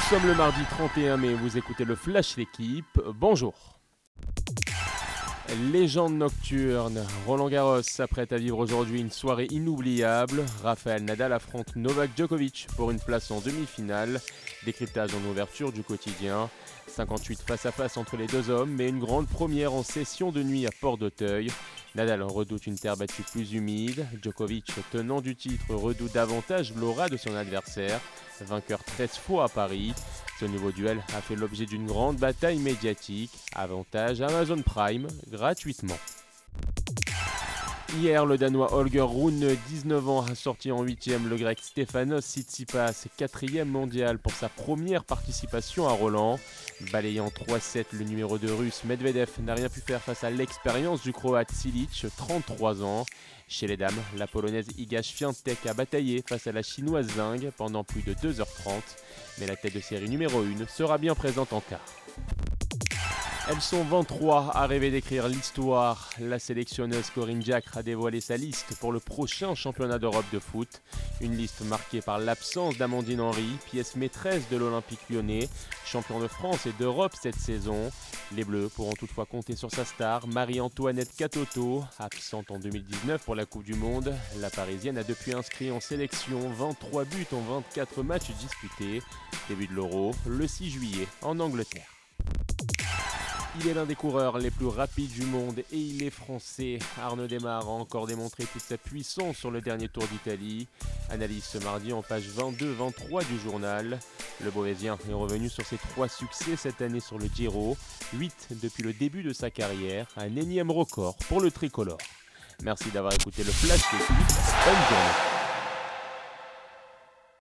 sommes le mardi 31 mai, vous écoutez le Flash L'équipe. Bonjour. Légende nocturne, Roland Garros s'apprête à vivre aujourd'hui une soirée inoubliable. Raphaël Nadal affronte Novak Djokovic pour une place en demi-finale. Décryptage en ouverture du quotidien. 58 face à face entre les deux hommes, mais une grande première en session de nuit à Port-d'Auteuil. Nadal redoute une terre battue plus humide. Djokovic, tenant du titre, redoute davantage l'aura de son adversaire, vainqueur 13 fois à Paris. Ce nouveau duel a fait l'objet d'une grande bataille médiatique. Avantage Amazon Prime gratuitement. Hier, le Danois Holger Rune, 19 ans, a sorti en 8 le grec Stefanos Tsitsipas, 4 mondial pour sa première participation à Roland. Balayant 3-7, le numéro 2 russe Medvedev n'a rien pu faire face à l'expérience du croate Silic, 33 ans. Chez les dames, la polonaise Iga Świątek a bataillé face à la chinoise Zing pendant plus de 2h30, mais la tête de série numéro 1 sera bien présente en quart. Elles sont 23 à rêver d'écrire l'histoire. La sélectionneuse Corinne Diacre a dévoilé sa liste pour le prochain championnat d'Europe de foot. Une liste marquée par l'absence d'Amandine Henry, pièce maîtresse de l'Olympique lyonnais, champion de France et d'Europe cette saison. Les Bleus pourront toutefois compter sur sa star, Marie-Antoinette Catoto, absente en 2019 pour la Coupe du Monde. La Parisienne a depuis inscrit en sélection 23 buts en 24 matchs disputés. Début de l'Euro le 6 juillet en Angleterre. Il est l'un des coureurs les plus rapides du monde et il est français. Arnaud Desmar a encore démontré toute sa puissance sur le dernier Tour d'Italie. Analyse ce mardi en page 22-23 du journal. Le Boésien est revenu sur ses trois succès cette année sur le Giro, 8 depuis le début de sa carrière, un énième record pour le tricolore. Merci d'avoir écouté le Flash Bonne journée.